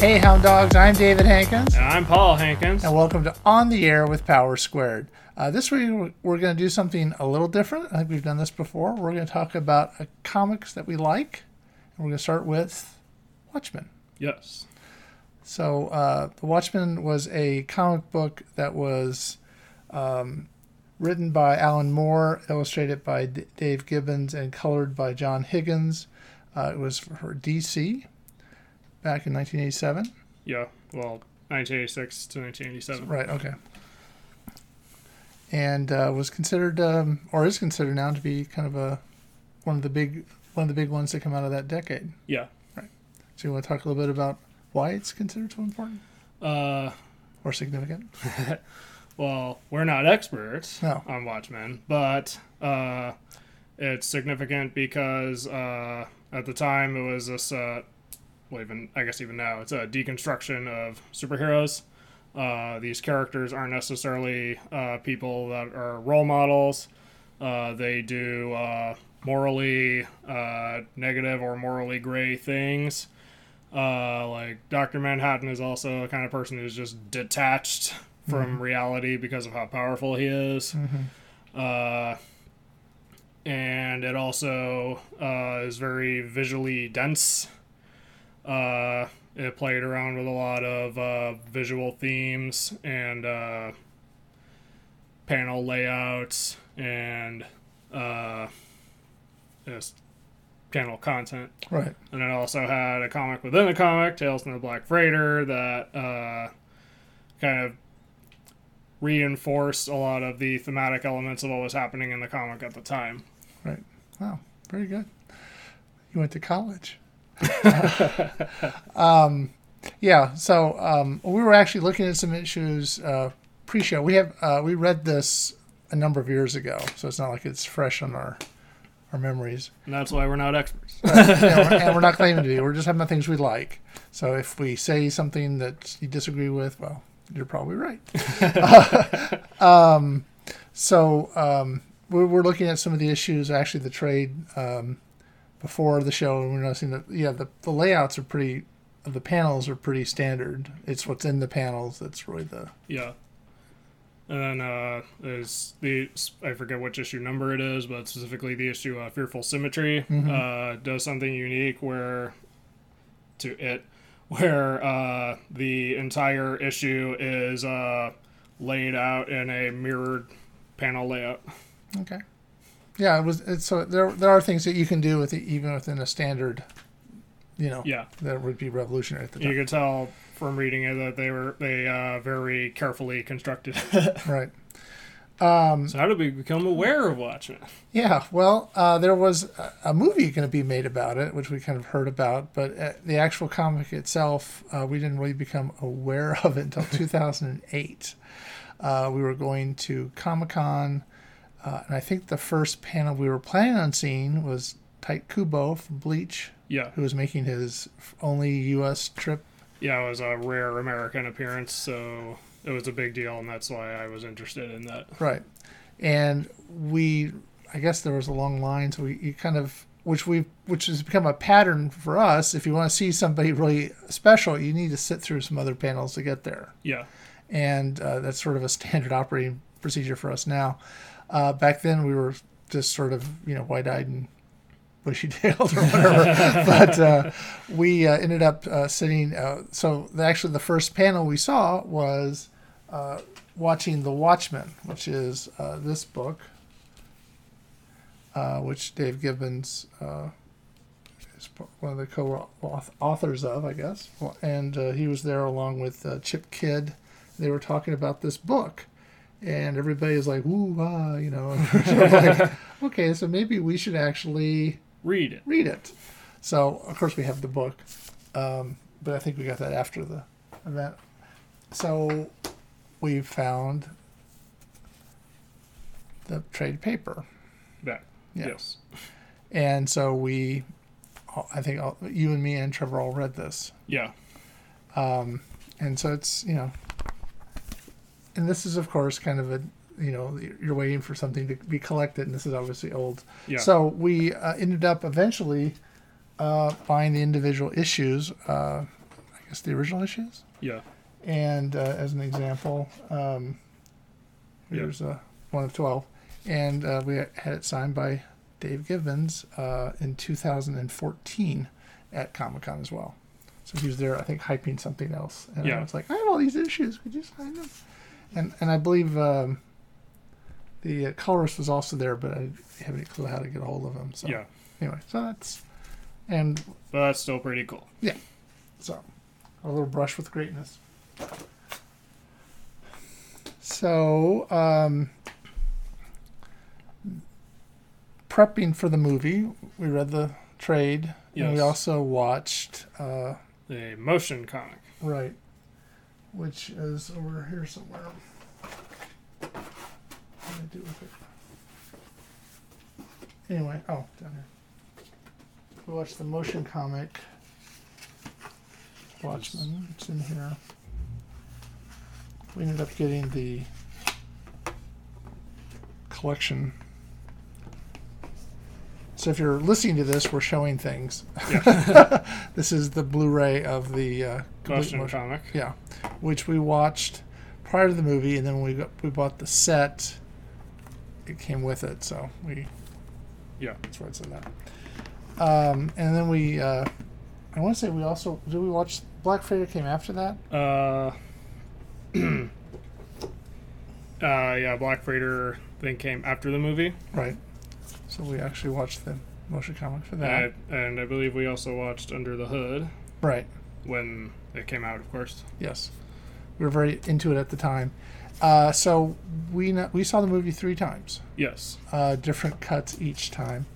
Hey, Hound Dogs, I'm David Hankins, And I'm Paul Hankins. and welcome to On the Air with Power Squared. Uh, this week, we're- going to do something a little different. I think we've done this before. We're going to talk about uh, comics that we like, and we're going to start with Watchmen. Yes. So, uh, The Watchmen was a comic book that was um, written by Alan Moore, illustrated by D- Dave Gibbons, and colored by John Higgins. Uh, it was for DC back in 1987. Yeah. Well, 1986 to 1987. Right. Okay. And uh, was considered, um, or is considered now, to be kind of a one of the big one of the big ones that come out of that decade. Yeah. Right. So you want to talk a little bit about why it's considered so important Uh, or significant? well, we're not experts No. on Watchmen, but uh, it's significant because uh, at the time it was this, uh, well, even I guess even now, it's a deconstruction of superheroes. Uh, these characters aren't necessarily uh, people that are role models. Uh, they do uh, morally uh, negative or morally gray things. Uh, like Dr. Manhattan is also a kind of person who's just detached from reality because of how powerful he is. Uh, and it also uh, is very visually dense. Uh, it played around with a lot of uh, visual themes and uh, panel layouts and uh, just panel content. Right. And it also had a comic within a comic, Tales from the Black Freighter, that uh, kind of reinforced a lot of the thematic elements of what was happening in the comic at the time. Right. Wow. Very good. You went to college. um, yeah. So um, we were actually looking at some issues uh, pre-show. We have uh, we read this a number of years ago, so it's not like it's fresh on our our memories. And that's why we're not experts. You know, and we're not claiming to be. We're just having the things we like. So if we say something that you disagree with, well, you're probably right. um, so um, we're, we're looking at some of the issues, actually the trade um, before the show, and we're noticing that yeah, the, the layouts are pretty, the panels are pretty standard. It's what's in the panels that's really the Yeah. And then uh, there's the I forget which issue number it is, but specifically the issue uh, "Fearful Symmetry" uh, does something unique where to it, where uh, the entire issue is uh, laid out in a mirrored panel layout. okay. Yeah, it was. It's so there. There are things that you can do with it, even within a standard. You know, Yeah, that would be revolutionary at the time you could tell from reading it that they were they uh, very carefully constructed. Right. Um, so how did we become aware of Watchmen? Yeah, well, uh, there was a, a movie going to be made about it, which we kind of heard about, but uh, the actual comic itself, uh, we didn't really become aware of it until 2008. Uh, we were going to Comic Con, uh, and I think the first panel we were planning on seeing was Tite Kubo from Bleach, Yeah, who was making his only U.S. trip. yeah, it was a rare American appearance, so it was a big deal, and that's why I was interested in that. Right. And we, I guess there was a long line, so we you kind of, which we, which has become a pattern for us. If you want to see somebody really special, you need to sit through some other panels to get there, Yeah, and uh, that's sort of a standard operating procedure for us now. Uh, back then, we were just sort of, you know, wide-eyed and bushy-tailed or whatever. but uh, we uh, ended up uh, sitting. Uh, so the, actually, the first panel we saw was uh, watching The Watchmen, which is uh, this book, uh, which Dave Gibbons uh, is one of the co-authors of, I guess. And uh, he was there along with uh, Chip Kidd. They were talking about this book. And everybody is like, ooh, ah, you know. Like, okay, so maybe we should actually read it. read it. So, of course, we have the book, um, but I think we got that after the event. So, we found the trade paper, Back. Yeah. Yes. and so we, I think all, you and me and Trevor all read this, Yeah. um, and so it's you know, and this is of course kind of a you know you're waiting for something to be collected, and this is obviously old. Yeah. So we uh, ended up eventually uh, buying the individual issues. Uh, I guess the original issues. Yeah. And uh, as an example, um, Yeah. here's uh, one of 12. And uh, we had it signed by Dave Gibbons uh, in 2014 at Comic Con as well. So he was there, I think, hyping something else. And I was like, I have all these issues. Could you sign them? And, and I believe um, the uh, colorist was also there, but I didn't have any clue how to get a hold of him. So Yeah. anyway, so that's, and But that's still pretty cool. Yeah. So, a little brush with greatness. So, um, prepping for the movie, we read the trade, and we also watched, uh, A motion comic. right, which is over here somewhere. What did I do with it? Anyway, oh, down here. We watched the motion comic. Watchmen. It's in here. We ended up getting the collection. So if you're listening to this, we're showing things. Yeah. this is the Blu-ray of the uh, Motion comic. yeah, which we watched prior to the movie, and then we got, we bought the set. It came with it, so we Yeah. that's why it said that. Um, and then we, uh, I want to say we also did we watch Black Freighter came after that? Uh, uh, yeah, Black Freighter thing came after the movie. Right. So we actually watched the motion comic for that. Uh, and I believe we also watched Under the Hood right. when it came out, of course. Yes. We were very into it at the time. Uh, so we we saw the movie three times, Yes. uh, different cuts each time,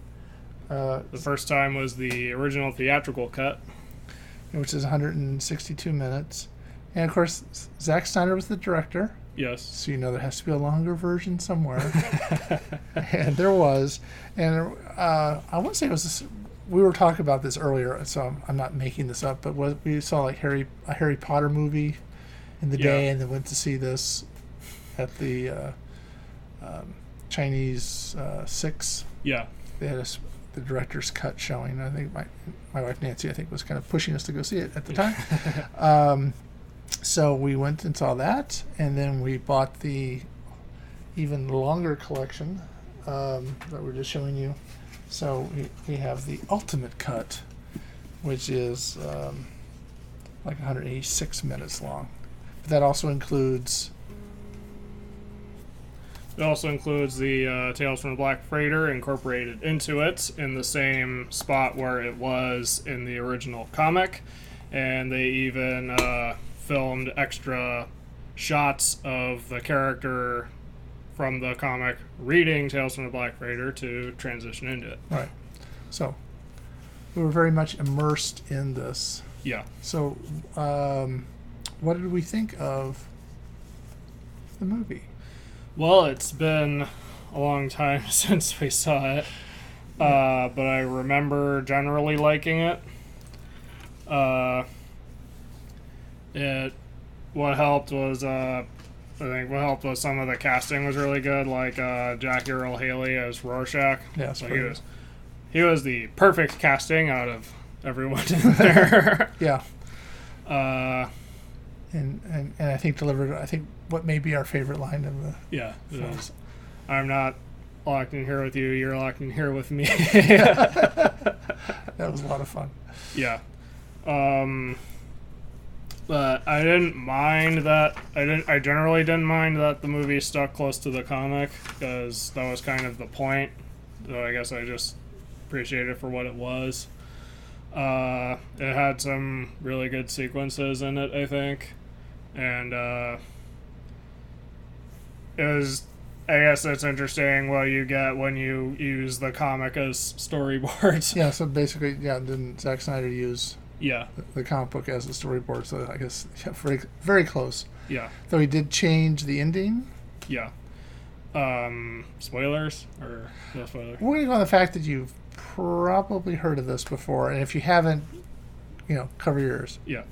uh, The first time was the original theatrical cut. which is 162 minutes. And of course, Zack Snyder was the director, Yes. so you know there has to be a longer version somewhere. and there was, and uh, I want to say it was. This, we were talking about this earlier, so I'm not making this up. But we saw like Harry a Harry Potter movie in the Yeah. day, and then went to see this at the uh, um, Chinese uh, Six. Yeah. They had a the director's cut showing. I think my my wife Nancy, I think, was kind of pushing us to go see it at the time. um, so we went and saw that, and then we bought the even longer collection um, that we're just showing you. So we, we have the ultimate cut, which is um, like 186 minutes long. But that also includes It also includes the uh, Tales from the Black Freighter incorporated into it in the same spot where it was in the original comic. And they even uh, filmed extra shots of the character from the comic reading Tales from the Black Freighter to transition into it. right. So we were very much immersed in this. Yeah. So, um, what did we think of the movie? Well, it's been a long time since we saw it, uh, but I remember generally liking it. Uh, it what helped was uh, I think what helped was some of the casting was really good, like uh, Jackie Earle Haley as Rorschach. Yes, So he was he was the perfect casting out of everyone in there. Yeah, uh, and, and and I think delivered. I think what may be our favorite line of the. yeah, was, I'm not locked in here with you. You're locked in here with me. That was a lot of fun. Yeah. Um but I didn't mind that I didn't I generally didn't mind that the movie stuck close to the comic because that was kind of the point. So I guess I just appreciated it for what it was. Uh it had some really good sequences in it, I think. And uh it was I guess that's interesting what you get when you use the comic as storyboards. Yeah, so basically, yeah, didn't Zack Snyder use yeah. the, the comic book as a storyboard? So I guess yeah, very very close. Yeah. Though he did change the ending. Yeah. Um, spoilers or no spoilers? We're gonna go on the fact that you've probably heard of this before, and if you haven't, you know, cover yours. Yeah.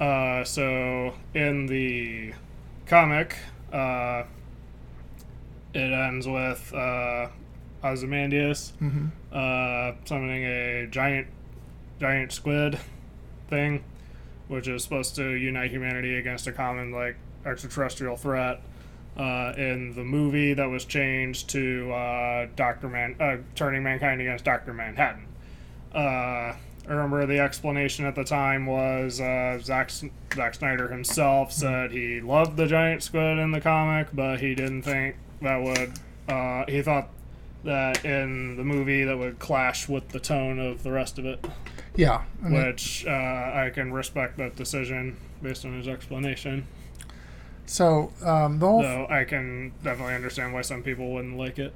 Uh, so in the comic, uh, it ends with uh, Ozymandias Mm-hmm. uh, summoning a giant, giant squid thing, which is supposed to unite humanity against a common like extraterrestrial threat. Uh, in the movie, that was changed to uh, Doctor Man, uh, turning mankind against Doctor Manhattan. I remember the explanation at the time was uh, Zack, Zack Snyder himself said he loved the giant squid in the comic, but he didn't think that would. Uh, he thought that in the movie that would clash with the tone of the rest of it, Yeah. I mean, which uh, I can respect that decision based on his explanation. so um, the whole Though I can definitely understand why some people wouldn't like it.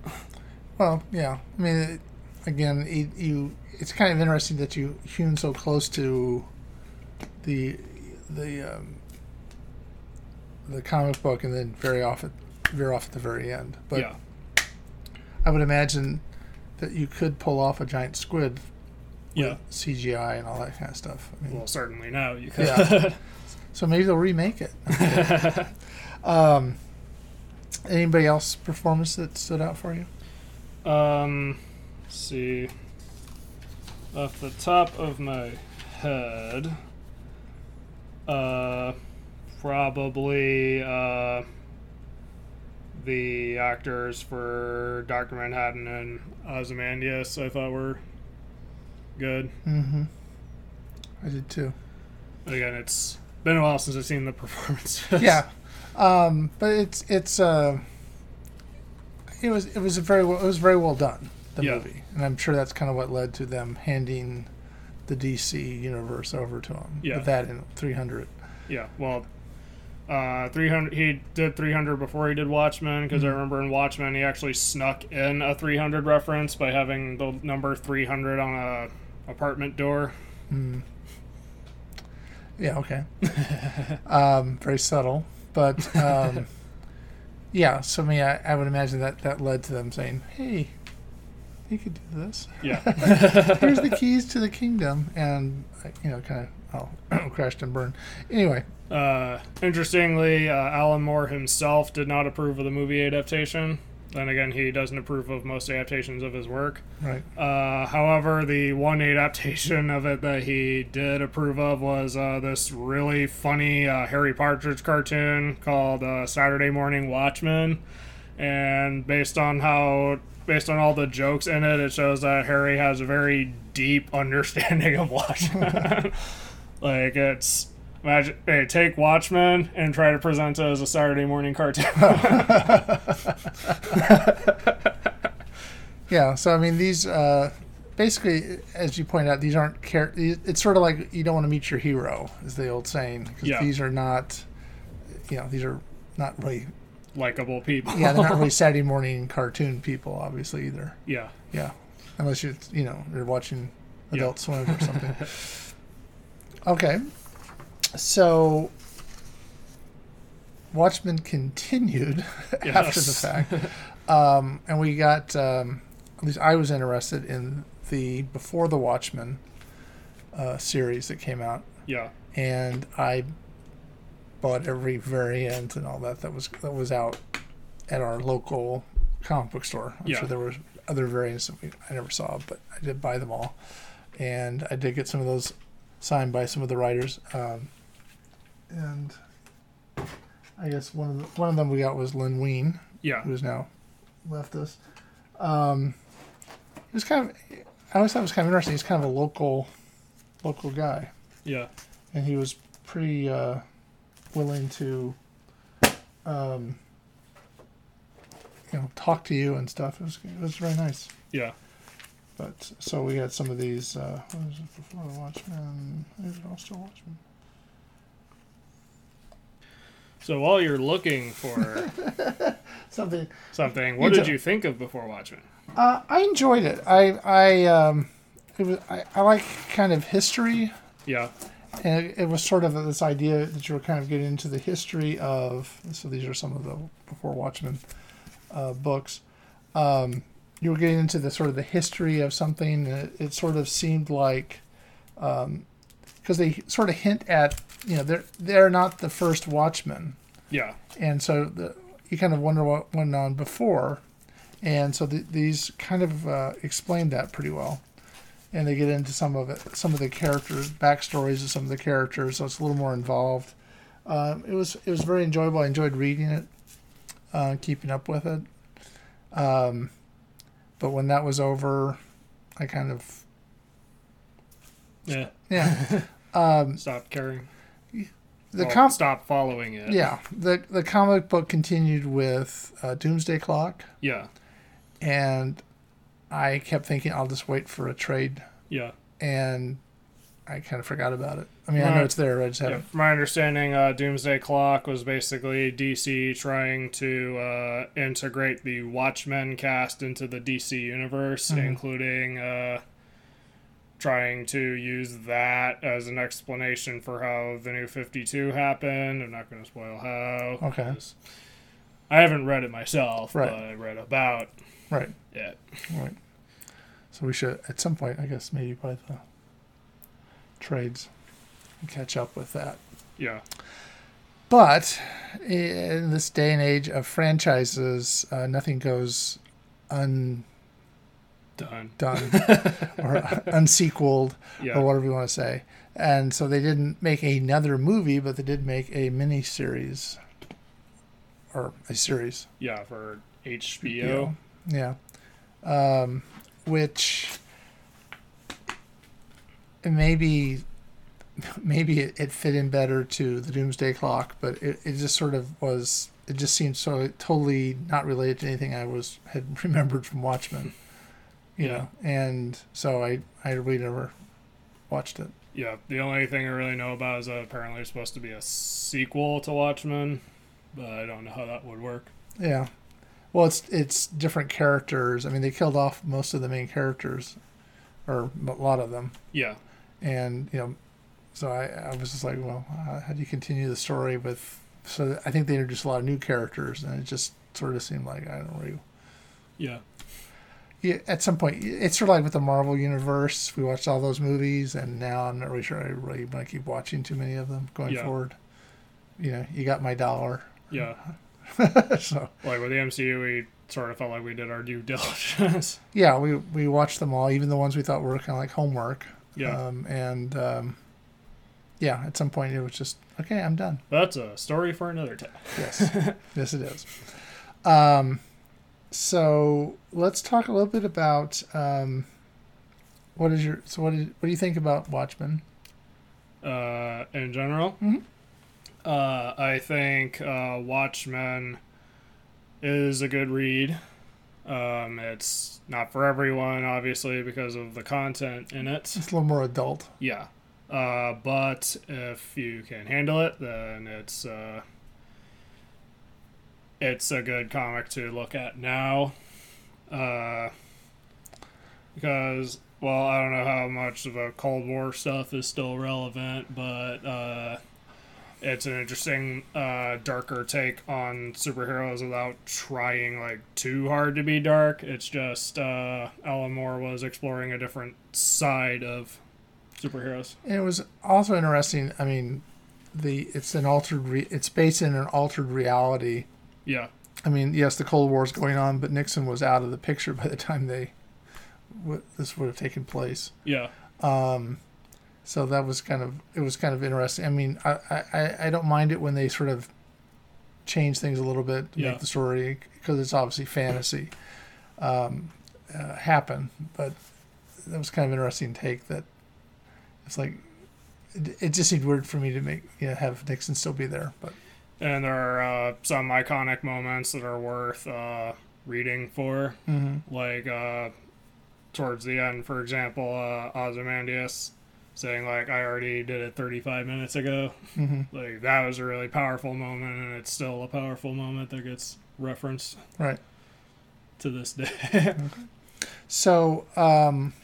Well, yeah. I mean, it, again, you, you it's kind of interesting that you hewn so close to the the um, the comic book, and then very off at veer off at the very end. But yeah, I would imagine that you could pull off a giant squid with yeah. CGI and all that kind of stuff. I mean, Well, certainly now you could. Yeah. so maybe they'll remake it. um, anybody else performance that stood out for you? Um, see. Off the top of my head, uh, probably uh, the actors for Doctor Manhattan and Ozymandias. I thought were good. Mm-hmm. I did too. Again, it's been a while since I've seen the performance. yeah, um, but it's it's uh, it was it was a very well, it was very well done the Yeah. movie, and I'm sure that's kind of what led to them handing the DC universe over to him. Yeah. that in 300. Yeah, well, uh, 300. He did 300 before he did Watchmen because I Mhm. remember in Watchmen he actually snuck in a 300 reference by having the number 300 on a apartment door. Mm. Yeah, okay. um, very subtle, but um, yeah. So I mean, I, I would imagine that that led to them saying, "Hey, you could do this." Yeah, Here's the keys to the kingdom, and uh, you know, kind of oh, crashed and burned. Anyway, Uh, interestingly, uh, Alan Moore himself did not approve of the movie adaptation. Then again, he doesn't approve of most adaptations of his work. right. Uh, however, the one adaptation of it that he did approve of was uh, this really funny uh, Harry Partridge cartoon called uh, Saturday Morning Watchmen. And based on how, based on all the jokes in it, it shows that Harry has a very deep understanding of Watchmen. like it's. Imagine, hey, take Watchmen and try to present it as a Saturday morning cartoon. Yeah. So I mean, these uh, basically, as you point out, these aren't char- It's sort of like you don't want to meet your hero, is the old saying. Yeah. These are not, you know, these are not really. Likeable people. Yeah, they're not really Saturday morning cartoon people, obviously either. yeah. Yeah, unless you're you know you're watching. Adult Swim or something. okay, so Watchmen continued after the fact, um, and we got um, at least I was interested in the Before the Watchmen uh, series that came out, Yeah. and I bought every variant and all that that was that was out at our local comic book store. I'm Yeah. sure there were other variants that we, I never saw, but I did buy them all, and I did get some of those signed by some of the writers. Um, and I guess one of the, one of them we got was Len Wein, Yeah. who has now left us. Um, he was kind of I always thought it was kind of interesting. He's kind of a local local guy Yeah. and he was pretty uh, willing to, um, you know, talk to you and stuff. It was it was very nice. Yeah. But so we had some of these. Uh, what was it before the Watchmen? Is it still Watchmen? So while you're looking for Something. something, what You did you think of Before Watchmen? Uh, I enjoyed it. I I um, it was I, I like kind of history. Yeah. And it, it was sort of this idea that you were kind of getting into the history of. So these are some of the before Watchmen uh, books. Um, you were getting into the sort of the history of something. It, it sort of seemed like because they sort of hint at you know they're they're not the first Watchmen, Yeah. and so the, you kind of wonder what went on before, and so the, these kind of uh, explained that pretty well. And they get into some of it, some of the characters, backstories of some of the characters, so it's a little more involved. Um, it was it was very enjoyable. I enjoyed reading it, uh, keeping up with it. Um, but when that was over, I kind of Yeah. yeah. um, Stop caring. the Well, com- stop following it. yeah the the comic book continued with uh, Doomsday Clock, Yeah. and I kept thinking I'll just wait for a trade, Yeah. and I kind of forgot about it. I mean, I know it's there. I just haven't. from my understanding, uh, Doomsday Clock was basically DC trying to uh, integrate the Watchmen cast into the DC universe, Mhm. including uh, trying to use that as an explanation for how the new 52 happened. I'm not going to spoil how. Okay. I haven't read it myself, Right. but I read about Right. Yeah. Right. So we should, at some point, I guess, maybe by the trades catch up with that. Yeah. But in this day and age of franchises, uh, nothing goes undone Done. or unsequeled Yeah. or whatever you want to say. And so they didn't make another movie, but they did make a mini series or a series. Yeah, for HBO. Yeah. Um, which maybe maybe it, it fit in better to the Doomsday Clock, but it, it just sort of was. It just seemed so totally not related to anything I was had remembered from Watchmen. You Yeah. know, and so I I really never watched it. Yeah, the only thing I really know about is that apparently it's supposed to be a sequel to Watchmen, but I don't know how that would work. Yeah. Well, it's it's different characters. I mean, they killed off most of the main characters, or a lot of them. Yeah, and you know so i, I was just like well how do you continue the story with so i think they introduced a lot of new characters and it just sort of seemed like i don't know yeah, yeah, at some point it's sort of like with the marvel universe we watched all those movies and now i'm not really sure i really want to keep watching too many of them going Yeah. forward you know you got my dollar yeah. so Like with the MCU, we sort of felt like we did our due diligence. yeah we we watched them all even the ones we thought were kind of like homework yeah, um, and um, yeah at some point it was just okay i'm done that's a story for another time. Yes, yes, it is. Um, so let's talk a little bit about um, what is your so what is, what do you think about Watchmen? Uh, in general, Mhm. Uh, I think uh, Watchmen is a good read. Um, it's not for everyone, obviously, because of the content in it. It's a little more adult. Yeah. Uh, but if you can handle it, then it's uh, it's a good comic to look at now. Uh, because well, I don't know how much of the Cold War stuff is still relevant, but uh, it's an interesting, uh, darker take on superheroes without trying like too hard to be dark. It's just uh, Alan Moore was exploring a different side of superheroes. And it was also interesting. I mean, the it's an altered re, it's based in an altered reality. Yeah, I mean, yes, the Cold War is going on, but Nixon was out of the picture by the time they w- this would have taken place. yeah, Um, so that was kind of it was kind of interesting. I mean, I, I, I don't mind it when they sort of change things a little bit to Yeah. make the story because it's obviously fantasy um, uh, happen. But that was kind of an interesting take that it's like it, it just seemed weird for me to make you know have Nixon still be there. But and there are uh, some iconic moments that are worth uh, reading for, like uh, towards the end, for example, uh, Ozymandias saying like, "I already did it 35 minutes ago." hmm Like that was a really powerful moment, and it's still a powerful moment that gets referenced right. to this day. So um,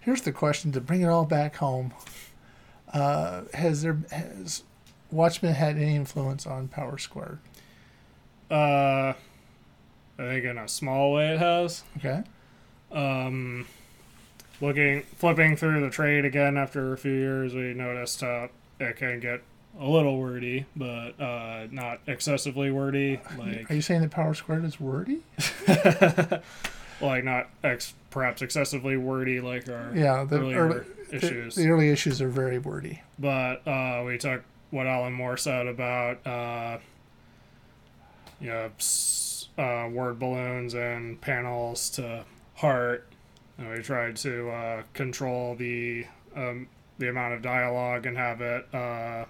here's the question to bring it all back home: uh, Has there has Watchmen had any influence on Power Squared? uh, I think in a small way it has. Okay. Um, looking, flipping through the trade again after a few years, we noticed how it can get a little wordy, but uh, not excessively wordy. Like, Are you saying that Power Squared is wordy? like not ex- perhaps excessively wordy like our Yeah, the earlier early, issues. the early issues are very wordy. but uh, we took what Alan Moore said about uh, you know uh, word balloons and panels to heart, and we tried to uh, control the um, the amount of dialogue and have it uh,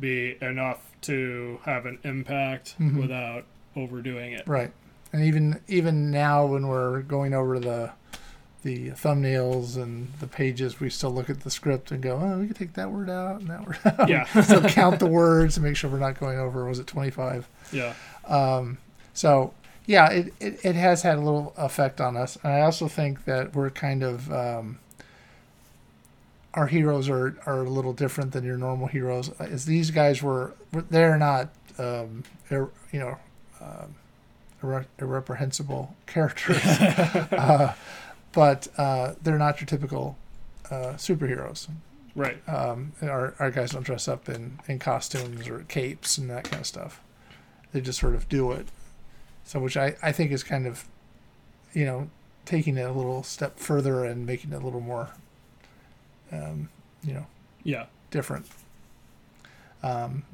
be enough to have an impact Mhm. without overdoing it. Right. And even even now when we're going over the the thumbnails and the pages, we still look at the script and go, oh, we could take that word out and that word out. Yeah. so count the words and make sure we're not going over. Was it twenty five? Yeah, Um, so yeah, it, it, it has had a little effect on us. And I also think that we're kind of um, our heroes are, are a little different than your normal heroes. As these guys were, they're not um, you know um, irre- irreprehensible characters, uh, but uh, they're not your typical uh, superheroes. right. Um, our, our guys don't dress up in, in costumes or capes and that kind of stuff. They just sort of do it. So, which I, I think is kind of, you know, taking it a little step further and making it a little more, um, you know, Yeah, different. Um,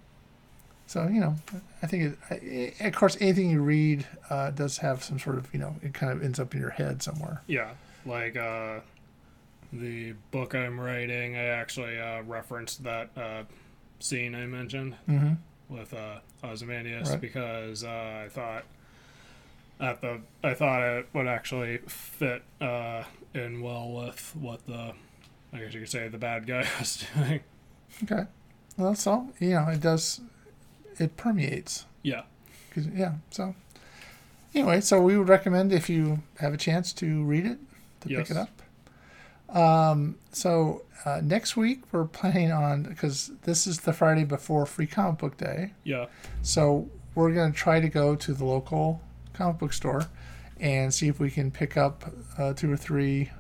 so, you know, I think, it, I, of course, anything you read uh, does have some sort of, you know, it kind of ends up in your head somewhere. yeah. Like uh, the book I'm writing, I actually uh, referenced that uh, scene I mentioned. Mm-hmm. with uh, Ozymandias Right. because uh, I thought at the I thought it would actually fit uh, in well with what the I guess you could say the bad guy was doing. Okay. Well, all. you know, it does, it permeates. Yeah, 'Cause- yeah. So anyway, so we would recommend if you have a chance to read it to Yes. pick it up. Um, so uh, next week we're planning on because this is the Friday before Free Comic Book Day. yeah, So we're going to try to go to the local comic book store and see if we can pick up uh, two or three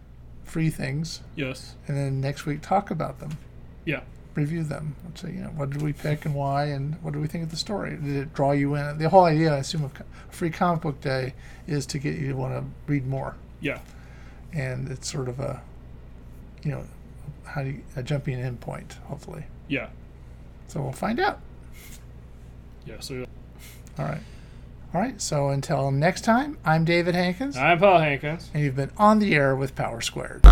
free things, yes, and then next week talk about them yeah, review them. So you know, what did we pick and why, and what do we think of the story? Did it draw you in? The whole idea, I assume, of Free Comic Book Day is to get you to want to read more, yeah, and it's sort of a, you know, how do you, a jumping in point, hopefully. yeah, So we'll find out. yeah. So All right, all right. So until next time, I'm David Hankins, I'm Paul Hankins. and you've been on the air with Power Squared.